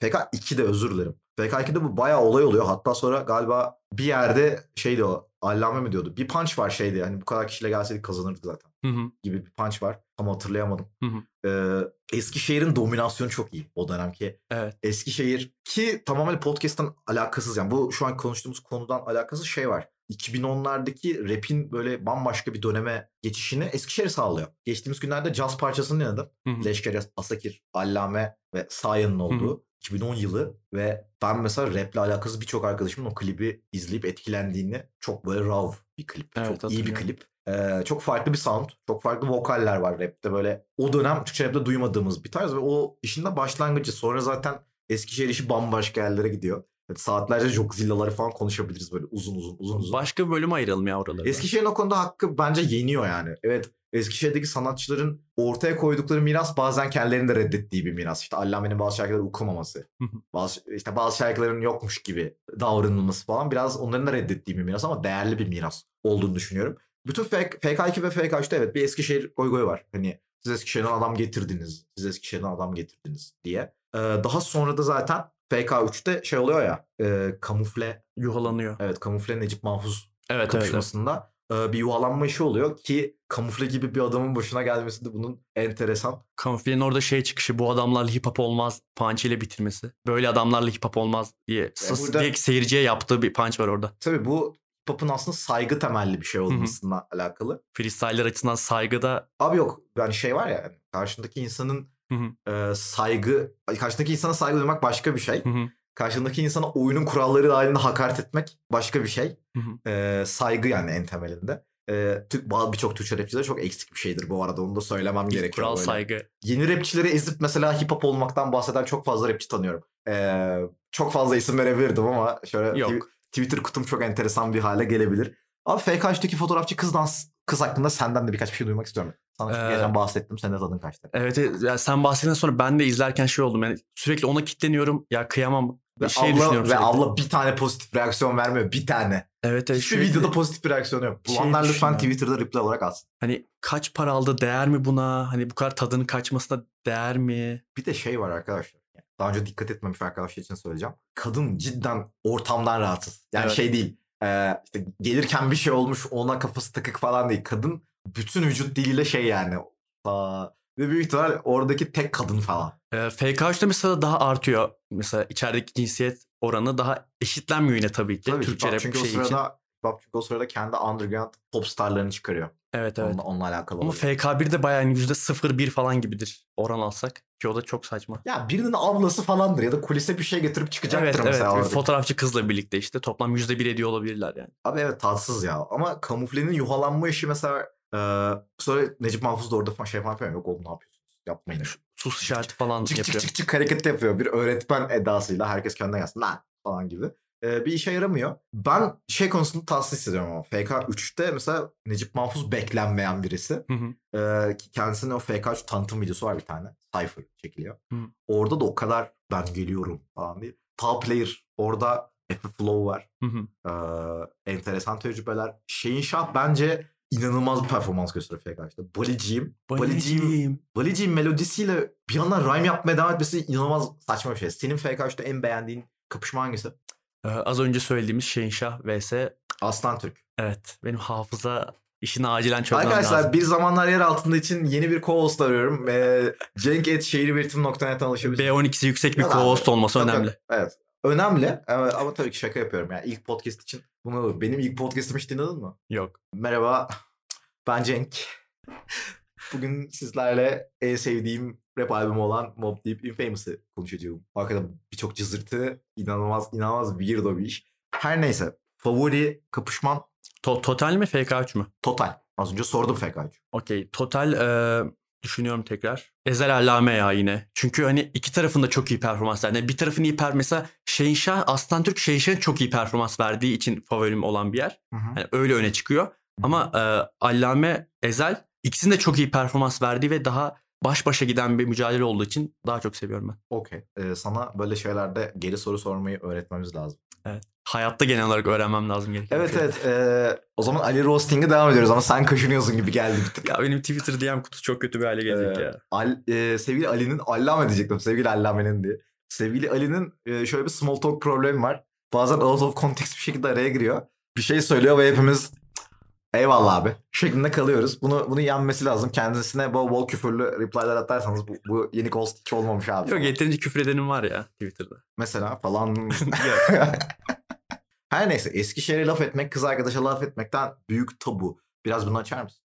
FK2'de özür dilerim. FK2'de bu bayağı olay oluyor. Hatta sonra galiba bir yerde şeydi o Allame mi diyordu? Bir punch var şeydi. Hani bu kadar kişiyle gelseydik kazanırdık zaten. Hı hı. Gibi bir punch var. Tam hatırlayamadım. Hı hı. E, Eskişehir'in dominasyonu çok iyi o dönemki. Evet. Eskişehir ki tamamen podcast'tan alakasız yani bu şu an konuştuğumuz konudan alakasız şey var. 2010'lardaki rap'in böyle bambaşka bir döneme geçişini Eskişehir sağlıyor. Geçtiğimiz günlerde caz Hı hı. Leşker, Asakir, Allame ve Sayan'ın olduğu 2010 yılı ve ben mesela raple alakası birçok arkadaşımın o klibi izleyip etkilendiğini çok böyle raw bir klip. Evet, çok iyi bir klip. Ee, çok farklı bir sound. Çok farklı vokaller var rapte böyle. O dönem Türkçe rapte duymadığımız bir tarz ve o işin de başlangıcı. Sonra zaten Eskişehir işi bambaşka yerlere gidiyor. Yani saatlerce Jokzillaları falan konuşabiliriz böyle uzun uzun uzun uzun. Başka bir bölüme ayıralım ya oraları. Eskişehir'in o konuda hakkı bence yeniyor yani. Evet Eskişehir'deki sanatçıların ortaya koydukları miras bazen kendilerinin de reddettiği bir miras. İşte Allame'nin bazı şarkıları okumaması. Bazı, işte bazı şarkıların yokmuş gibi davranılması falan biraz onların da reddettiği bir miras ama değerli bir miras olduğunu düşünüyorum. Bütün FK, FK2 ve FK3'te evet bir Eskişehir goy goy var. Hani siz Eskişehir'den adam getirdiniz. Siz Eskişehir'den adam getirdiniz diye. Ee, daha sonra da zaten FK3'te şey oluyor ya e, kamufle Yuhalanıyor. evet kamufle Necip Mahfuz Evet evet. evet. kapışmasında e, bir yuvalanma işi oluyor ki kamufle gibi bir adamın başına gelmesi de bunun enteresan. Kamuflenin orada şey çıkışı bu adamlarla hip hop olmaz punch ile bitirmesi. Böyle adamlarla hip hop olmaz diye, sas burada- diye seyirciye yaptığı bir punch var orada. Tabii bu pop'un aslında saygı temelli bir şey olmasına alakalı. Freestyler açısından saygı da Abi yok yani şey var ya yani karşındaki insanın e, saygı, karşındaki insana saygı duymak başka bir şey. Hı hı. Karşındaki insana oyunun kuralları dahilinde hakaret etmek başka bir şey. E, saygı yani en temelinde. E, birçok Türkçe rapçide çok eksik bir şeydir bu arada onu da söylemem İlk gerekiyor. kural böyle. saygı. Yeni rapçileri ezip mesela hip hop olmaktan bahseden çok fazla rapçi tanıyorum. Ee, çok fazla isim verebilirdim ama şöyle Yok. Tw- Twitter kutum çok enteresan bir hale gelebilir. Abi FK3'teki fotoğrafçı kızdan kız hakkında senden de birkaç bir şey duymak istiyorum. Sana çünkü Ee, geçen bahsettim. Senin de tadın kaçtı. Evet, evet ya sen bahsettikten sonra ben de izlerken şey oldum. Yani sürekli ona kitleniyorum. Ya kıyamam. Bir Ve, şey abla, düşünüyorum ve sürekli. abla bir tane pozitif reaksiyon vermiyor. Bir tane. Evet, evet Hiçbir sürekli- videoda pozitif bir reaksiyon yok. Şey Bulanlar lütfen düşünüyorum. Twitter'da reply olarak alsın. Hani kaç para aldı değer mi buna? Hani bu kadar tadının kaçmasına değer mi? Bir de şey var arkadaşlar. Daha önce dikkat etmemiş arkadaşlar için söyleyeceğim. Kadın cidden ortamdan rahatsız. Yani Evet. şey değil. e, işte gelirken bir şey olmuş ona kafası takık falan değil. Kadın bütün vücut diliyle şey yani. Aa, ve büyük ihtimal oradaki tek kadın falan. Ee, FK3'te mesela daha artıyor. Mesela içerideki cinsiyet oranı daha eşitlenmiyor yine tabii ki. Tabii. Türkçe rap çünkü o şey için. sırada Bak çünkü o sırada kendi underground pop starlarını çıkarıyor. Evet evet. Onunla, onunla alakalı. Ama oluyor. FK1'de bayağı yani %0.1 falan gibidir oran alsak. Ki o da çok saçma. Ya birinin ablası falandır ya da kulise bir şey getirip çıkacaktır Evet evet. mesela. Bir oradaki. fotoğrafçı kızla birlikte işte toplam %1 ediyor olabilirler yani. Abi evet tatsız ya. Ama kamuflenin yuhalanma işi mesela e, sonra Necip Mahfuz da orada falan şey falan yapıyor. Yok oğlum ne yapıyorsunuz? Yapmayın. Sus işareti falan Çık çık yapıyor. çık çık hareket yapıyor. Bir öğretmen edasıyla herkes kendine gelsin lan falan gibi. E, bir işe yaramıyor. Ben şey konusunda tatsız hissediyorum ama. FK3'te mesela Necip Mahfuz beklenmeyen birisi. Hı hı. E, kendisinin o FK3 tanıtım videosu var bir tane. Cypher çekiliyor. Hı. Orada da o kadar ben geliyorum falan değil. Top player orada Efe Flow var. Hı hı. Ee, enteresan tecrübeler. Şeyin Şah bence inanılmaz bir performans gösteriyor FK'da. Baliciğim. Baliciğim. Baliciyim. Baliciğim melodisiyle bir yandan rhyme yapmaya devam etmesi inanılmaz saçma bir şey. Senin FK3'te en beğendiğin kapışma hangisi? Ee, az önce söylediğimiz Şehinşah vs. Aslan Türk. Evet benim hafıza işini acilen çözmem Arkadaşlar lazım. bir zamanlar yer altında için yeni bir co-host arıyorum. Ee, Cenk et şehirüretim.net'ten alışabilirsiniz. B12'si yüksek bir abi. co-host olması Yok, önemli. Evet. Önemli Evet, ama tabii ki şaka yapıyorum. Yani ilk podcast için bunu benim ilk podcast'ımı hiç dinledin mi? Yok. Merhaba, ben Cenk. [laughs] Bugün sizlerle en sevdiğim rap albümü olan Mobb Deep Infamous'ı konuşacağım. Hakikaten birçok cızırtı, inanılmaz inanılmaz weirdo bir iş. Her neyse, favori kapışman To- total mi FK3 mü? Total. Az önce sordum FK3. Okey. Total e, düşünüyorum tekrar. Ezel Allame ya yine. Çünkü hani iki tarafında çok iyi performans verdi. Yani bir tarafın iyi per mesela Şehinşah, Aslan Türk Şehinşah'ın çok iyi performans verdiği için favorim olan bir yer. Hani öyle öne çıkıyor. Ama e, Allame, Ezel ikisinin de çok iyi performans verdiği ve daha baş başa giden bir mücadele olduğu için daha çok seviyorum ben. Okey. Ee, sana böyle şeylerde geri soru sormayı öğretmemiz lazım. Hayatta genel olarak öğrenmem lazım gereken Evet şey. evet. ee, o zaman Ali Roasting'e devam ediyoruz ama sen kaşınıyorsun gibi geldi bir tık. Ya benim Twitter DM kutusu çok kötü bir hale gelecek Ee, ya. Al, e, sevgili Ali'nin, Allame diyecektim sevgili Allame'nin diye. Sevgili Ali'nin e, şöyle bir small talk problemi var. Bazen out of context bir şekilde araya giriyor. Bir şey söylüyor ve hepimiz eyvallah abi şeklinde kalıyoruz. Bunu bunu yenmesi lazım. Kendisine bol bol küfürlü reply'lar atarsanız bu, bu yeni ghost hiç olmamış abi. Yok yeterince küfür edenim var ya Twitter'da. Mesela falan. [laughs] [laughs] Her neyse Eskişehir'e laf etmek kız arkadaşa laf etmekten büyük tabu. Biraz bunu açar mısın?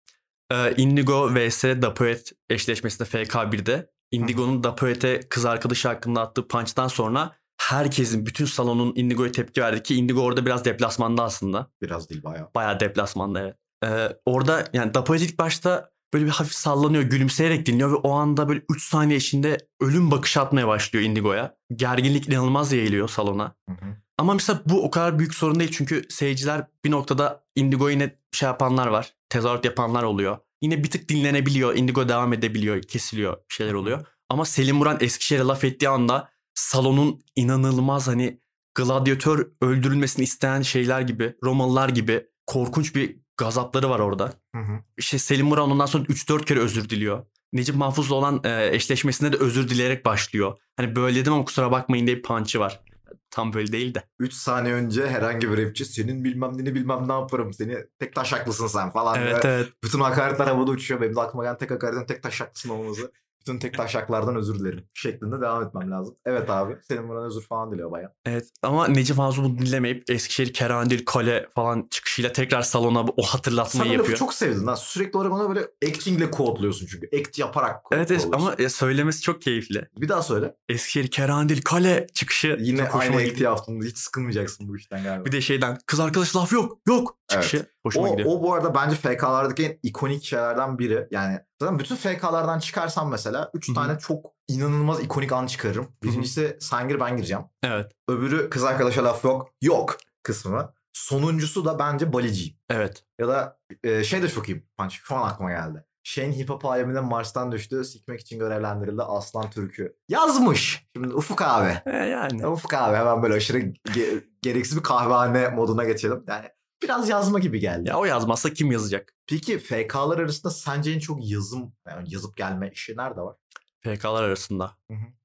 Ee, Indigo vs Dapoet eşleşmesinde FK1'de Indigo'nun Dapoet'e kız arkadaşı hakkında attığı punch'tan sonra herkesin, bütün salonun Indigo'ya tepki verdi ki Indigo orada biraz deplasmanda aslında. Biraz değil bayağı. Bayağı deplasmanda evet. Ee, orada yani Dapoet ilk başta böyle bir hafif sallanıyor, gülümseyerek dinliyor ve o anda böyle 3 saniye içinde ölüm bakışı atmaya başlıyor Indigo'ya. Gerginlik inanılmaz yayılıyor salona. Hı hı. Ama mesela bu o kadar büyük sorun değil çünkü seyirciler bir noktada Indigo'yu yine şey yapanlar var. Tezahürat yapanlar oluyor. Yine bir tık dinlenebiliyor. Indigo devam edebiliyor. Kesiliyor. Şeyler oluyor. Ama Selim Muran Eskişehir'e laf ettiği anda salonun inanılmaz hani gladyatör öldürülmesini isteyen şeyler gibi, Romalılar gibi korkunç bir gazapları var orada. Hı hı. İşte Selim Muran ondan sonra 3-4 kere özür diliyor. Necip Mahfuz'la olan e, eşleşmesinde de özür dileyerek başlıyor. Hani böyle dedim ama kusura bakmayın diye bir punch'ı var. Tam böyle değil de. 3 saniye önce herhangi bir rapçi senin bilmem ne bilmem ne yaparım seni tek taşaklısın sen falan Evet diye. evet. Bütün hakaretler havada uçuyor. Benim de aklıma gelen tek hakaretin tek taşaklısın olması. Bütün tek taşaklardan özür dilerim şeklinde devam etmem lazım. Evet abi senin buna özür falan diliyor baya. Evet ama Necip Fazıl bunu dinlemeyip Eskişehir Kerandil Kale falan çıkışıyla tekrar salona o Sen hatırlatmayı lafı yapıyor. çok sevdin lan. Sürekli olarak ona böyle actingle kodluyorsun çünkü. Act yaparak Evet, evet kodluyorsun. ama söylemesi çok keyifli. Bir daha söyle. Eskişehir Kerandil Kale çıkışı Yine aynı act'i yaptın. Hiç sıkılmayacaksın bu işten galiba. Bir de şeyden kız arkadaş laf yok yok çıkışı hoşuma o, gidiyor. o bu arada bence FK'lardaki en ikonik şeylerden biri. Yani zaten bütün FK'lardan çıkarsam mesela 3 Hı hı. tane çok inanılmaz ikonik an çıkarırım. Birincisi sen gir ben gireceğim. Evet. Öbürü kız arkadaşa laf yok. Yok. kısmı. Sonuncusu da bence Baliciyim. Evet. Ya da e, şey de çok iyi punch. Şu an aklıma geldi. Şeyin hip hop aleminde Mars'tan düştü. Sikmek için görevlendirildi Aslan Türk'ü. Yazmış. Şimdi Ufuk abi. E, yani. Ufuk abi hemen böyle aşırı ge- gereksiz bir kahvehane moduna geçelim. Yani biraz yazma gibi geldi. Ya o yazmazsa kim yazacak? Peki FK'lar arasında sence en çok yazım, yani yazıp gelme işi nerede var? FK'lar arasında.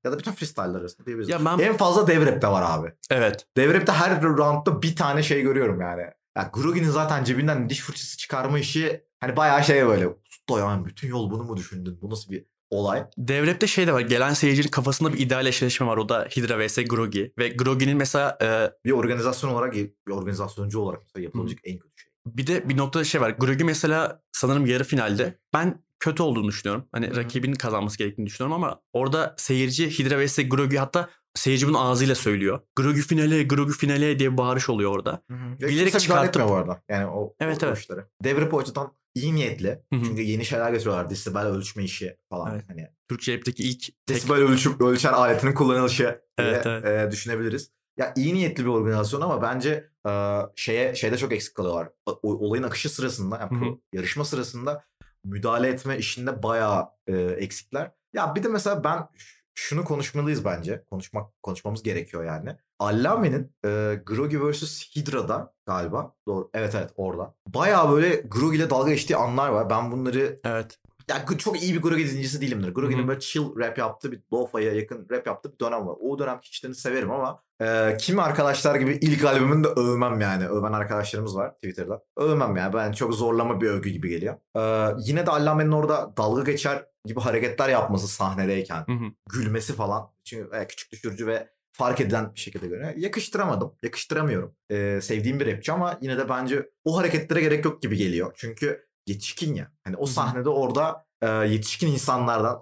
Ya da bütün freestyle'lar arasında diyebiliriz. Ya ben En fazla devrepte var abi. evet. Devrepte her roundda bir tane şey görüyorum yani. Ya Grugi'nin zaten cebinden diş fırçası çıkarma işi hani bayağı şey böyle. Usta yani bütün yol bunu mu düşündün? Bu nasıl bir olay? Devrep'te şey de var. Gelen seyircinin kafasında bir ideal eşleşme var. O da Hydra vs Grogi. Ve Grogi'nin mesela e, Bir organizasyon olarak, bir organizasyoncu olarak mesela yapılacak en kötü şey. bir de bir noktada şey var. Grogi mesela sanırım yarı finalde. Ben kötü olduğunu düşünüyorum. Hani Hı hı. rakibinin kazanması gerektiğini düşünüyorum ama orada seyirci Hydra vs Grogi hatta seyirci bunu ağzıyla söylüyor. Grogi finale, Grogi finale diye bir bağırış oluyor orada. Ve Bilerek kimse müdahale çıkartıp- bu arada. Yani o, Evet, o, evet. Devrep o açıdan iyi niyetli. Çünkü yeni şeyler getiriyorlar. Desibel ölçme işi falan. Evet. Hani Türkçe rapteki ilk tek desibel ölçüp ölçen aletinin kullanılışı diye Evet, e, düşünebiliriz. Ya iyi niyetli bir organizasyon ama bence e, şeye şeyde çok eksik kalıyorlar. O- olayın akışı sırasında, yani yarışma sırasında müdahale etme işinde bayağı e, eksikler. Ya bir de mesela ben şunu konuşmalıyız bence. Konuşmak konuşmamız gerekiyor yani. Allame'nin e, Grogi vs Hydra'da galiba. Doğru. Evet evet orada. Bayağı böyle Grogi ile dalga geçtiği anlar var. Ben bunları evet. Ya çok iyi bir Grogi dinleyicisi değilimdir. Grogi'nin böyle chill rap yaptığı bir lo-fi'ye yakın rap yaptığı bir dönem var. O dönem kişilerini severim ama e, kimi arkadaşlar gibi ilk albümünü de övmem yani. Öven arkadaşlarımız var Twitter'da. Övmem yani. Ben çok zorlama bir övgü gibi geliyor. E, yine de Allame'nin orada dalga geçer gibi hareketler yapması sahnedeyken. Hı hı. Gülmesi falan. Çünkü e, küçük düşürücü ve fark edilen bir şekilde görünüyor. Yakıştıramadım. Yakıştıramıyorum. E, sevdiğim bir rapçi ama yine de bence o hareketlere gerek yok gibi geliyor. Çünkü yetişkin ya. Hani o sahnede orada e, yetişkin insanlardan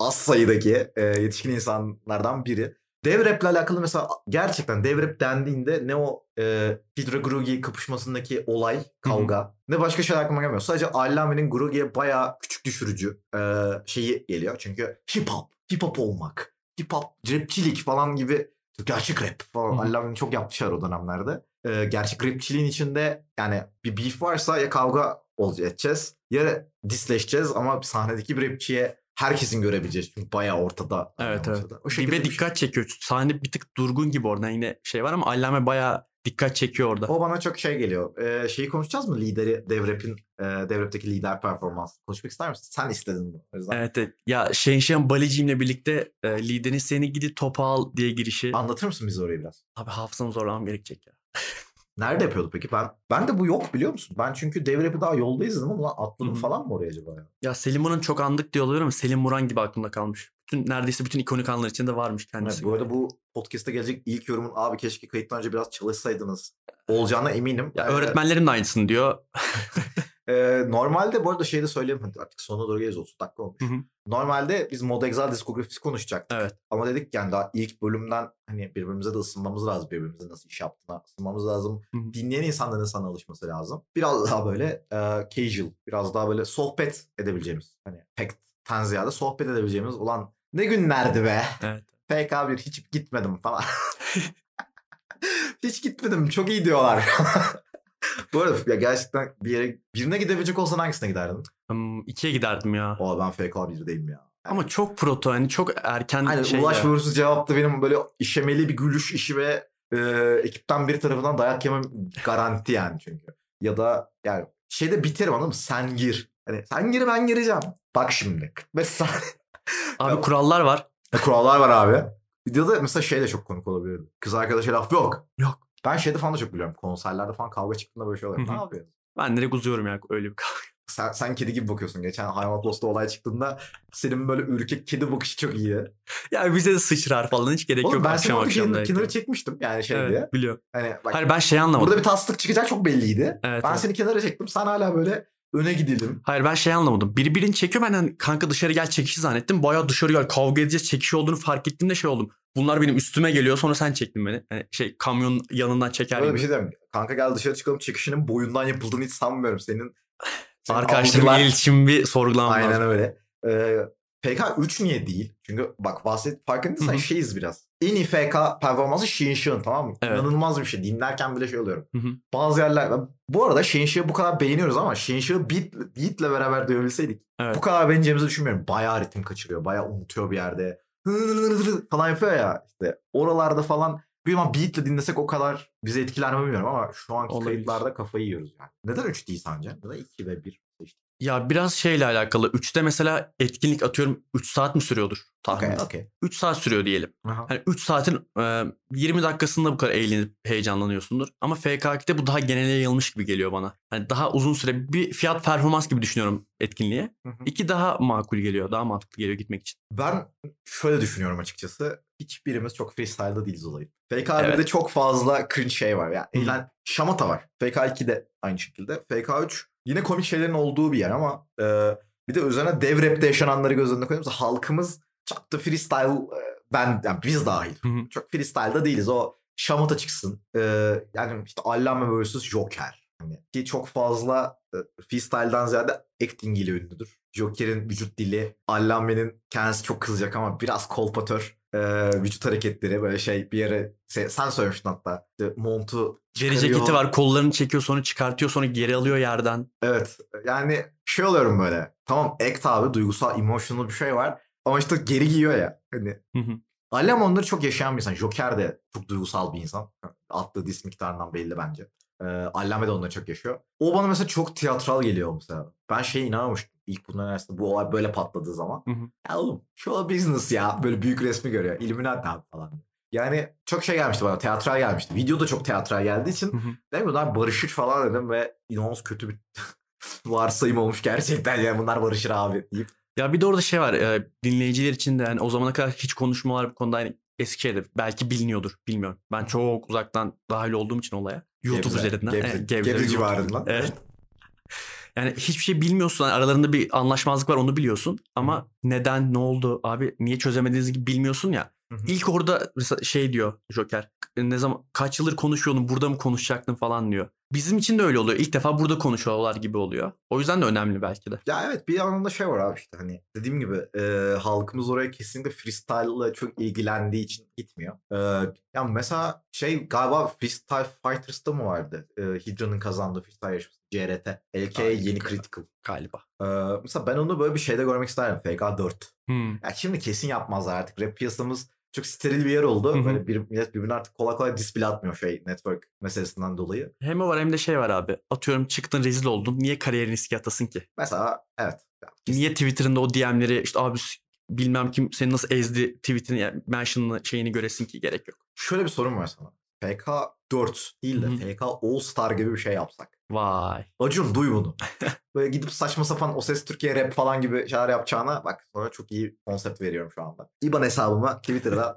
az sayıdaki e, yetişkin insanlardan biri. Dev rap'le alakalı mesela gerçekten dev rap dendiğinde ne o e, Hydra Grogi kapışmasındaki olay, kavga ne başka şeyler aklıma gelmiyor. Sadece Allame'nin Grogi'ye bayağı küçük düşürücü e, şeyi geliyor. Çünkü hip hop, hip hop olmak, hip hop, rapçilik falan gibi gerçek rap falan. Allame'nin çok yapmışlar o dönemlerde. E, gerçek rapçiliğin içinde yani bir beef varsa ya kavga olacak edeceğiz ya disleşeceğiz ama sahnedeki bir rapçiye herkesin görebileceğiz. Çünkü bayağı ortada. Evet, evet. ortada. O Ve bir şey. dikkat çekiyor. Sahne bir tık durgun gibi oradan yine şey var ama Allame bayağı dikkat çekiyor orada. O bana çok şey geliyor. Ee, şeyi konuşacağız mı? Lideri Devrep'in e, Devrep'teki lider performans. Konuşmak ister misin? Sen istedin bunu. Evet, evet. Ya Şenşen Balicim'le birlikte e, liderin seni gidi topa al diye girişi. Anlatır mısın bize orayı biraz? Abi hafızamı zorlamam gerekecek ya. [laughs] Nerede yapıyordu peki? Ben ben de bu yok biliyor musun? Ben çünkü Devrep'i daha yolda izledim ama atladım Hı hı. falan mı oraya acaba ya? Ya Selim Muran çok andık diye oluyor ama Selim Muran gibi aklımda kalmış. Bütün neredeyse bütün ikonik anlar içinde varmış kendisi. Evet, bu arada bu podcast'te gelecek ilk yorumun abi keşke kayıttan önce biraz çalışsaydınız olacağına eminim. Ya Ee, öğretmenlerim de aynısını diyor. [laughs] Ee, normalde bu arada şey de söyleyeyim hadi artık sonuna doğru geleceğiz 30 dakika olmuş. Hı hı. Normalde biz Mod Exile diskografisi konuşacaktık. Evet. Ama dedik yani daha ilk bölümden hani birbirimize de ısınmamız lazım. Birbirimize nasıl iş yaptığına ısınmamız lazım. Hı hı. Dinleyen insanların sana alışması lazım. Biraz daha böyle e, casual, biraz daha böyle sohbet edebileceğimiz. Hani pek ten ziyade sohbet edebileceğimiz olan ne günlerdi be. Evet. PK1 hiç gitmedim falan. [laughs] hiç gitmedim çok iyi diyorlar. Bu arada ya gerçekten bir yere birine gidebilecek olsan hangisine giderdin? Hmm, ikiye giderdim ya. O ben FK1'deyim ya. Ama çok proto hani çok erken Hani şey Ulaş ya. vs cevapta benim böyle işemeli bir gülüş işi ve e, ekipten biri tarafından dayak yemem garanti yani çünkü. Ya da yani şeyde biterim anladın mı? Sen gir. Hani sen gir ben gireceğim. Bak şimdi. Mesela [laughs] Abi kurallar var. kurallar var abi. Videoda mesela şey de çok komik olabilirdi. Kız arkadaşa laf yok. Yok. Ben şeyde falan da çok biliyorum. Konserlerde falan kavga çıktığında böyle şey oluyor. Hı hı. Ne yapıyorsun? Ben direkt uzuyorum ya öyle bir [laughs] kavga. Sen, sen kedi gibi bakıyorsun. Geçen Hayvanat Lost'ta olay çıktığında senin böyle ürkek kedi bakışı çok iyiydi. Ya bize de sıçrar falan hiç gerek Oğlum yok ben akşam akşam kenara, kenara çekmiştim yani şey diye. Evet biliyorum. Hani bak, Hayır ben şey anlamadım. Burada bir tatsızlık çıkacak çok belliydi. Evet, ben evet. seni kenara çektim. Sen hala böyle öne gidelim. Hayır ben şey anlamadım. Biri birini çekiyor ben hani kanka dışarı gel çekişi zannettim. Bayağı dışarı gel kavga edeceğiz çekişi olduğunu fark ettiğimde şey oldum. Bunlar benim üstüme geliyor sonra sen çektin beni. Hani şey kamyon yanından çeker Böyle gibi. bir şey diyeyim. Kanka gel dışarı çıkalım çıkışının boyundan yapıldığını hiç sanmıyorum. Senin, senin Arkadaşlarımla algılar- iletişim bir sorgulamam Aynen lazım. öyle. Ee, FK3 niye değil? Çünkü bak bahset farkındaysan şeyiz biraz. En iyi FK performansı Shinshun tamam mı? Evet. İnanılmaz bir şey. Dinlerken bile şey oluyorum. Hı hı. Bazı yerler... Bu arada Shinshun'u bu kadar beğeniyoruz ama Shinshun'u beat, beat'le beraber duyabilseydik Evet. bu kadar beğeneceğimizi düşünmüyorum. Bayağı ritim kaçırıyor. Bayağı unutuyor bir yerde. falan yapıyor ya işte. Oralarda falan bir ama beat'le dinlesek o kadar bizi etkiler mi bilmiyorum ama şu anki Olabilir. kayıtlarda kafayı yiyoruz yani. Neden 3 değil sence? Neden 2 ve 1 seçtik? Ya biraz şeyle alakalı. 3'te mesela etkinlik atıyorum 3 saat mi sürüyordur tahmin Okey okey. 3 saat sürüyor diyelim. Aha. Hani 3 saatin e, 20 dakikasında bu kadar eğlenip heyecanlanıyorsundur. Ama FK2'de bu daha genele yayılmış gibi geliyor bana. Hani daha uzun süre bir fiyat performans gibi düşünüyorum etkinliğe. Hı hı. İki daha makul geliyor. Daha mantıklı geliyor gitmek için. Ben şöyle düşünüyorum açıkçası. Hiçbirimiz çok freestyle'da değiliz olayı. FK1'de Evet. çok fazla cringe şey var. Yani eğlen, şamata var. FK2'de aynı şekilde. FK3 yine komik şeylerin olduğu bir yer ama e, bir de üzerine dev rapte yaşananları göz önüne koyduğumuzda halkımız çok da freestyle ben yani biz dahil. Çok freestyle'da değiliz. O şamata çıksın. E, yani işte Allame vs. Joker. Hani ki çok fazla e, freestyle'dan ziyade acting ile ünlüdür. Joker'in vücut dili, Allame'nin kendisi çok kızacak ama biraz kolpatör e, vücut hareketleri böyle şey bir yere se- sen söylemiştin hatta işte montu Deri ceketi var. Kollarını çekiyor sonra çıkartıyor sonra geri alıyor yerden. Evet yani şey oluyorum böyle tamam act abi duygusal emotional bir şey var ama işte geri giyiyor ya hani. Allame onları çok yaşayan bir insan. Joker de çok duygusal bir insan. Attığı dis miktarından belli bence. Ee, Allame de onları çok yaşıyor. O bana mesela çok tiyatral geliyor mesela. Ben şeye inanmamıştım. İlk bunların arasında bu olay böyle patladığı zaman. Hı hı. Ya oğlum show business ya. Böyle büyük resmi görüyor. Illuminati abi falan. Yani çok şey gelmişti bana. Teatral gelmişti. Video da çok teatral geldiği için. Hı hı. Bunlar barışır falan dedim ve inanılmaz kötü bir [laughs] varsayım olmuş gerçekten. Yani bunlar barışır abi deyip. Ya bir de orada şey var. e, dinleyiciler için de yani o zamana kadar hiç konuşmalar bu konuda yani eski şeydir. Belki biliniyordur. Bilmiyorum. Ben çok uzaktan dahil olduğum için olaya. YouTube Gebze, üzerinden. Gebze, Evet, Gebze YouTube. civarından. Evet. Yani hiçbir şey bilmiyorsun. Yani aralarında bir anlaşmazlık var onu biliyorsun. Ama neden, ne oldu abi, niye çözemediğiniz gibi bilmiyorsun ya. Hı hı. İlk orada mesela şey diyor Joker. Ne zaman kaç yıldır konuşuyordun burada mı konuşacaktın falan diyor. Bizim için de öyle oluyor. İlk defa burada konuşuyorlar gibi oluyor. O yüzden de önemli belki de. Ya evet bir yandan şey var abi işte hani dediğim gibi e, halkımız oraya kesinlikle freestyle ile çok ilgilendiği için gitmiyor. E, ya mesela şey galiba Freestyle Fighters'ta mı vardı? E, Hydra'nın kazandığı freestyle yarışması. CRT. LK yeni critical. Galiba. E, mesela ben onu böyle bir şeyde görmek isterdim. FK4. Hmm. Ya şimdi kesin yapmazlar artık. Rap piyasamız çok steril bir yer oldu. Hı hı. Böyle bir, millet birbirine artık kolay kolay dis bile atmıyor şey network meselesinden dolayı. Hem o var hem de şey var abi. Atıyorum çıktın rezil oldun. Niye kariyerini riske atasın ki? Mesela evet. Ya, kesin- Niye Twitter'ında o DM'leri işte abi bilmem kim seni nasıl ezdi tweetini yani mention'ını şeyini göresin ki gerek yok. Şöyle bir sorun var sana. FK4 değil de Hı hı. FK All Star gibi bir şey yapsak. Vay. Acun duy bunu. [laughs] Böyle gidip saçma sapan O Ses Türkiye rap falan gibi şeyler yapacağına bak sonra çok iyi konsept veriyorum şu anda. İban hesabıma Twitter'da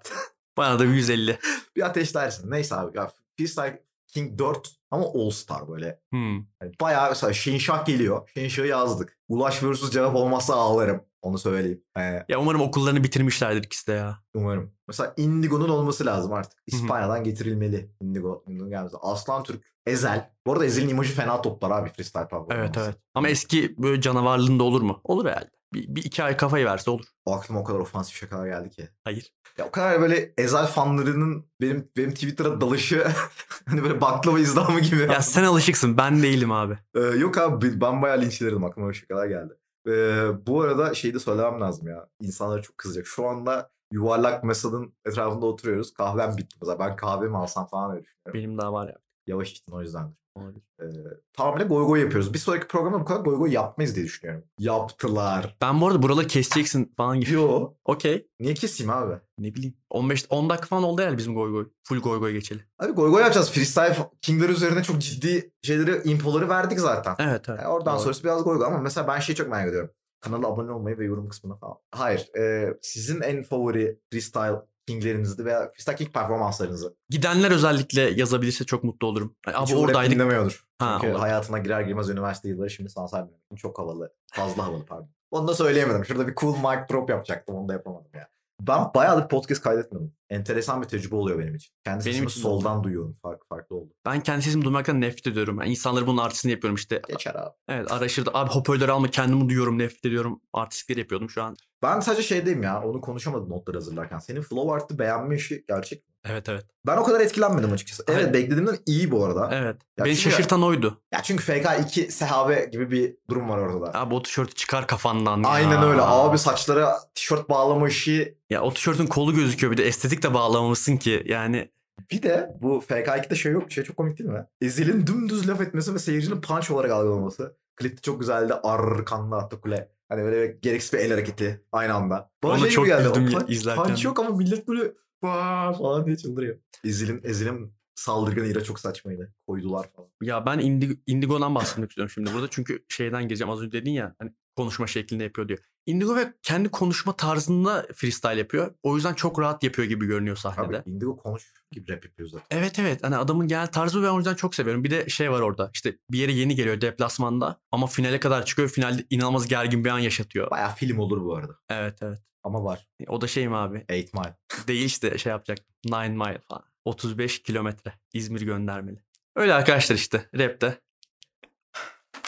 Bana da bir 150. [laughs] bir ateşlersin. Neyse abi ya Freestyle King 4 ama All Star böyle. Hmm. Yani bayağı mesela Şinşah geliyor. Şinşah'ı yazdık. Ulaş vs cevap olmazsa ağlarım. Onu söyleyeyim. Ee, Ya umarım okullarını bitirmişlerdir ikisi de ya. umarım. Mesela Indigo'nun olması lazım artık. İspanya'dan getirilmeli Indigo. Indigo gelmesi. Aslan Türk. Ezel. Bu arada Ezel'in emoji fena toplar abi freestyle performansı. Evet evet. Ama eski böyle canavarlığında olur mu? Olur herhalde. Bir, bir iki ay kafayı verse olur. O aklıma o kadar ofansif şakalar geldi ki. Hayır. Ya o kadar böyle Ezel fanlarının benim benim Twitter'a dalışı [laughs] hani böyle baklava izdamı gibi. Ya sen alışıksın ben değilim abi. Ee, yok abi ben bayağı linçlerim aklıma öyle şakalar geldi. Ee, bu arada şeyi de söylemem lazım ya. İnsanlar çok kızacak. Şu anda yuvarlak masanın etrafında oturuyoruz. Kahvem bitti mesela. Ben kahve mi alsam falan öyle düşünüyorum. Benim daha var ya. Yavaş içtin o yüzdendir. Olabilir. Ee, tamamıyla goy goy yapıyoruz. Bir sonraki programda bu kadar goy goy yapmayız diye düşünüyorum. Yaptılar. Ben bu arada buraları keseceksin falan gibi. Yo. [laughs] Okey. Niye keseyim abi? Ne bileyim. 15 10 dakika falan oldu herhalde bizim goy goy. Full goy goy geçeli. Abi goy goy yapacağız. Freestyle King'ler üzerine çok ciddi şeyleri, infoları verdik zaten. Evet evet. Yani oradan Doğru. sonrası biraz goy goy ama mesela ben şeyi çok merak ediyorum. Kanala abone olmayı ve yorum kısmına falan. Hayır. e, sizin en favori freestyle kinglerinizi veya freestyle king performanslarınızı. Gidenler özellikle yazabilirse çok mutlu olurum. Abi Hiç oradaydık. dinlemiyordur. Ha, Çünkü olur. hayatına girer girmez üniversite yılları şimdi saymıyorum. Çok havalı. Fazla havalı pardon. Onu da söyleyemedim. Şurada bir cool mic drop yapacaktım. Onu da yapamadım ya. Ben bayağıdır podcast kaydetmedim. Enteresan bir tecrübe oluyor benim için. Kendi Benim için soldan duyuyorum. Farklı farklı oldu. Ben kendi sesimi duymaktan nefret ediyorum. Yani insanları bunun artistini yapıyorum işte. Geçer abi. Evet araştırdı. Abi hoparlörü alma kendimi duyuyorum nefret ediyorum. Artistlikleri yapıyordum şu an. Ben sadece şeydeyim ya. Onu konuşamadım notları hazırlarken. Senin flow art'ı beğenme işi gerçek mi? Evet evet. Ben o kadar etkilenmedim açıkçası. Evet Hayır. beklediğimden iyi bu arada. Evet. Ya Beni çünkü- şaşırtan oydu. Ya çünkü FK2 sehabe gibi bir durum var ortada. Abi o tişörtü çıkar kafandan Aynen ya. öyle. Abi saçlara tişört bağlama işi. Ya o tişörtün kolu gözüküyor bir de estetik de bağlamamışsın ki. Yani Bir de bu FK2'de şey yok. Şey çok komik değil mi? Ezil'in dümdüz laf etmesi ve seyircinin punch olarak algılaması. Klipte çok güzeldi. Arkanda attı kule. Hani böyle gereksiz bir el hareketi aynı anda. Bana Ona şey çok geldi. güldüm punch- izlerken. Punch yok ama millet böyle "Vaa!" falan diye çıldırıyor. Ezil'in, Ezil'in saldırgan ira çok saçmaydı. Koydular falan. ya ben Indigo, Indigo'dan bahsetmek istiyorum şimdi burada. Çünkü şeyden gireceğim az önce dedin ya hani konuşma şeklinde yapıyor diyor. Indigo ve kendi konuşma tarzında freestyle yapıyor. O yüzden çok rahat yapıyor gibi görünüyor sahnede. Abi Indigo konuş gibi rap yapıyor zaten. Evet evet hani adamın genel tarzı ve o yüzden çok seviyorum. Bir de şey var orada işte bir yere yeni geliyor deplasmanda ama finale kadar çıkıyor. Finalde inanılmaz gergin bir an yaşatıyor. Baya film olur bu arada. Evet evet. Ama var. O da şey mi abi? 8 Mile. [laughs] Değil işte şey yapacak. Nine Mile falan. 35 kilometre. İzmir göndermeli. Öyle arkadaşlar işte rapte.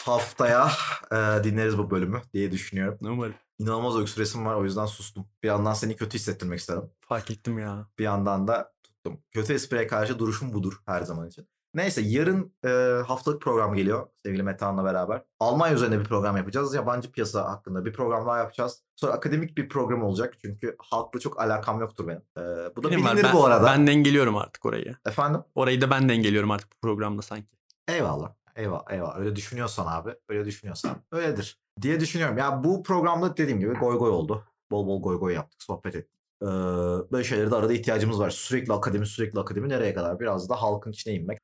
Haftaya e, dinleriz bu bölümü diye düşünüyorum. Umarım. İnanılmaz öksüresim var o yüzden sustum. Bir yandan seni kötü hissettirmek istedim. Fark ettim ya. Bir yandan da tuttum. Kötü espriye karşı duruşum budur her zaman için. Neyse yarın e, haftalık program geliyor sevgili Metehan'la beraber. Almanya üzerine bir program yapacağız. Yabancı piyasa hakkında bir program daha yapacağız. Sonra akademik bir program olacak. Çünkü halkla çok alakam yoktur benim. E, bu da Benim var. bilinir Ben, bu arada. ben dengeliyorum artık orayı. Efendim? Orayı da ben dengeliyorum artık bu programda sanki. Eyvallah. Eyvallah. Eyvallah. Öyle düşünüyorsan abi. Öyle düşünüyorsan öyledir. Diye düşünüyorum. Ya bu programda dediğim gibi goy goy oldu. Bol bol goy goy yaptık. Sohbet ettik. Böyle şeylere de arada ihtiyacımız var. Sürekli akademi sürekli akademi nereye kadar? Biraz da halkın içine inmek.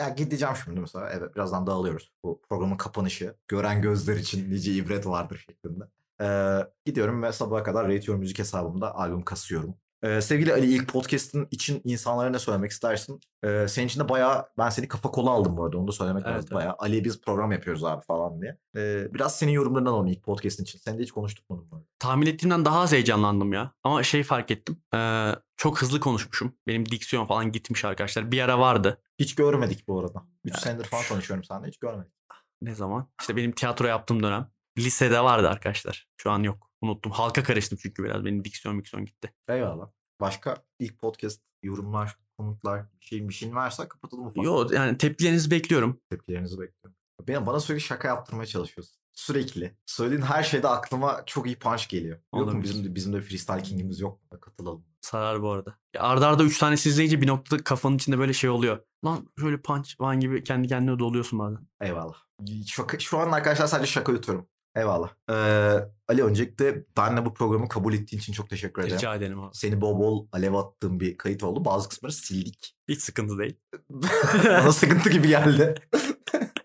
Ya gideceğim şimdi mesela. Evet birazdan dağılıyoruz. Bu programın kapanışı. Gören gözler için nice ibret vardır şeklinde. Ee, gidiyorum ve sabaha kadar Your Müzik hesabımda albüm kasıyorum. Ee, sevgili Ali ilk podcast'ın için insanlara ne söylemek istersin? Ee, senin için de bayağı ben seni kafa kola aldım bu arada onu da söylemek Evet, lazım. evet. Bayağı Ali biz program yapıyoruz abi falan diye. Ee, biraz senin yorumlarından alalım ilk podcast'ın için. Sen de hiç konuştuk mu? Tahmin ettiğimden daha az heyecanlandım ya. Ama şey fark ettim. Ee, çok hızlı konuşmuşum. Benim diksiyon falan gitmiş arkadaşlar. Bir ara vardı. Hiç görmedik bu arada. 3 Ya, senedir falan konuşuyorum seninle hiç görmedik. Ne zaman? İşte benim tiyatro yaptığım dönem. Lisede vardı arkadaşlar. Şu an yok. Unuttum. Halka karıştım çünkü biraz. Benim diksiyon miksiyon gitti. Eyvallah. Başka ilk podcast yorumlar, komutlar bir şeyin bir şeyin varsa kapatalım ufak. Yo yani tepkilerinizi bekliyorum. Tepkilerinizi bekliyorum. Benim bana sürekli şaka yaptırmaya çalışıyorsun. Sürekli. Söylediğin her şeyde aklıma çok iyi punch geliyor. Yok mu bizim de, bizim de freestyle king'imiz yok mu? Katılalım. Sarar bu arada. Ya arda arda 3 tane izleyince bir noktada kafanın içinde böyle şey oluyor. Lan şöyle punch falan gibi kendi kendine doluyorsun bazen. Eyvallah. Şaka, şu an arkadaşlar sadece şaka yutuyorum. Eyvallah. Ee, Ali öncelikle benle bu programı kabul ettiğin için çok teşekkür ederim. Rica ederim abi. Seni bol bol alev attığım bir kayıt oldu. Bazı kısımları sildik. Hiç sıkıntı değil. [laughs] Bana sıkıntı gibi geldi. [laughs]